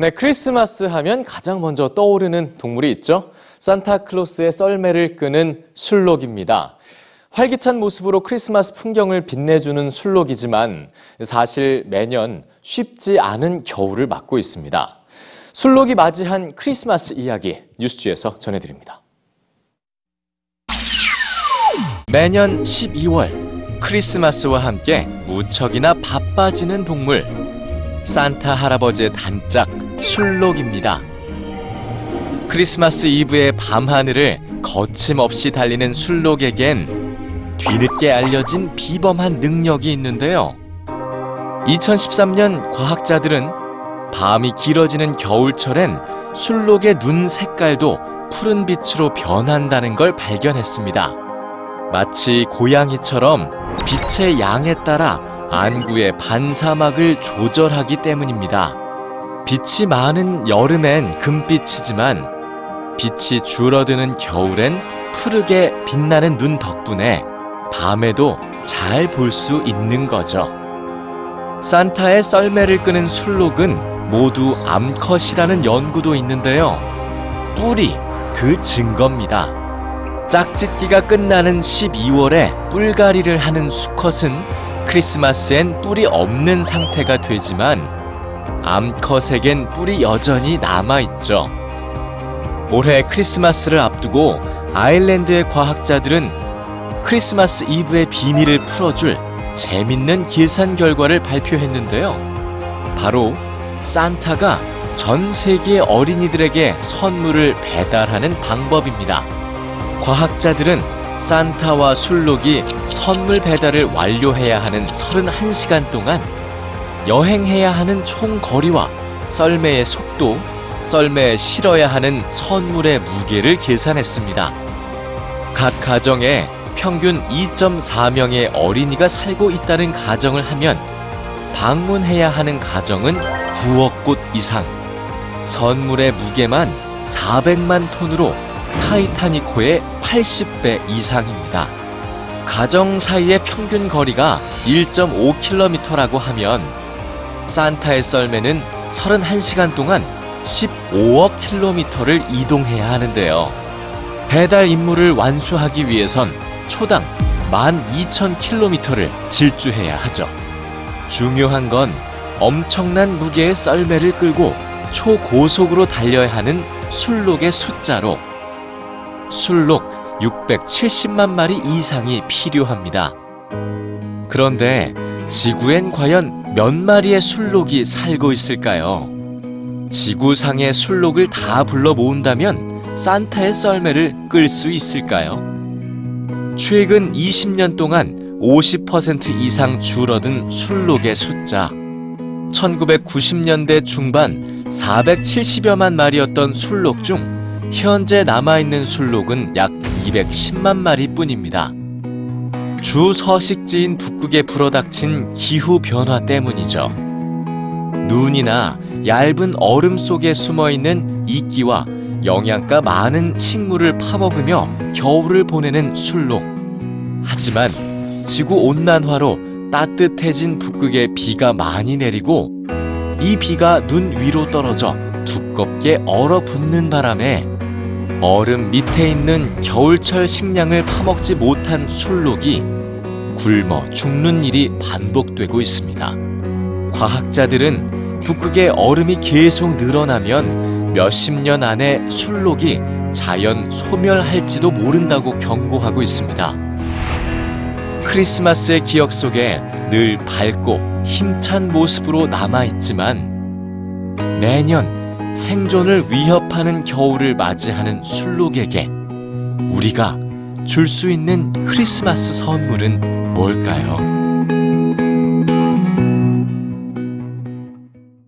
네, 크리스마스 하면 가장 먼저 떠오르는 동물이 있죠. 산타클로스의 썰매를 끄는 술록입니다. 활기찬 모습으로 크리스마스 풍경을 빛내주는 술록이지만 사실 매년 쉽지 않은 겨울을 맞고 있습니다. 술록이 맞이한 크리스마스 이야기 뉴스주에서 전해드립니다. 매년 12월 크리스마스와 함께 무척이나 바빠지는 동물 산타 할아버지의 단짝 술록입니다. 크리스마스 이브의 밤하늘을 거침없이 달리는 술록에겐 뒤늦게 알려진 비범한 능력이 있는데요. 2013년 과학자들은 밤이 길어지는 겨울철엔 술록의 눈 색깔도 푸른 빛으로 변한다는 걸 발견했습니다. 마치 고양이처럼 빛의 양에 따라 안구의 반사막을 조절하기 때문입니다. 빛이 많은 여름엔 금빛이지만 빛이 줄어드는 겨울엔 푸르게 빛나는 눈 덕분에 밤에도 잘 볼 수 있는 거죠. 산타의 썰매를 끄는 술록은 모두 암컷이라는 연구도 있는데요. 뿔이 그 증거입니다. 짝짓기가 끝나는 12월에 뿔갈이를 하는 수컷은 크리스마스엔 뿔이 없는 상태가 되지만 암컷에겐 뿔이 여전히 남아있죠. 올해 크리스마스를 앞두고 아일랜드의 과학자들은 크리스마스 이브의 비밀을 풀어줄 재밌는 계산 결과를 발표했는데요. 바로 산타가 전 세계 어린이들에게 선물을 배달하는 방법입니다. 과학자들은 산타와 술록이 선물 배달을 완료해야 하는 31시간 동안 여행해야 하는 총 거리와 썰매의 속도, 썰매에 실어야 하는 선물의 무게를 계산했습니다. 각 가정에 평균 2.4명의 어린이가 살고 있다는 가정을 하면 방문해야 하는 가정은 9억 곳 이상, 선물의 무게만 400만 톤으로 타이타니코의 80배 이상입니다. 가정 사이의 평균 거리가 1.5km라고 하면 산타의 썰매는 31시간 동안 15억 킬로미터를 이동해야 하는데요. 배달 임무를 완수하기 위해선 초당 12,000킬로미터를 질주해야 하죠. 중요한 건 엄청난 무게의 썰매를 끌고 초고속으로 달려야 하는 술록의 숫자로 술록 670만 마리 이상이 필요합니다. 그런데 지구엔 과연 몇 마리의 술록이 살고 있을까요? 지구상의 술록을 다 불러 모은다면 산타의 썰매를 끌 수 있을까요? 최근 20년 동안 50% 이상 줄어든 술록의 숫자. 1990년대 중반 470여만 마리였던 술록 중 현재 남아있는 술록은 약 210만 마리 뿐입니다. 주 서식지인 북극에 불어닥친 기후 변화 때문이죠. 눈이나 얇은 얼음 속에 숨어 있는 이끼와 영양가 많은 식물을 파먹으며 겨울을 보내는 술록. 하지만 지구 온난화로 따뜻해진 북극에 비가 많이 내리고 이 비가 눈 위로 떨어져 두껍게 얼어붙는 바람에 얼음 밑에 있는 겨울철 식량을 파먹지 못한 술록이 굶어 죽는 일이 반복되고 있습니다. 과학자들은 북극의 얼음이 계속 늘어나면 몇십 년 안에 술록이 자연 소멸할지도 모른다고 경고하고 있습니다. 크리스마스의 기억 속에 늘 밝고 힘찬 모습으로 남아있지만 매년 생존을 위협하는 겨울을 맞이하는 술록에게 우리가 줄 수 있는 크리스마스 선물은 뭘까요?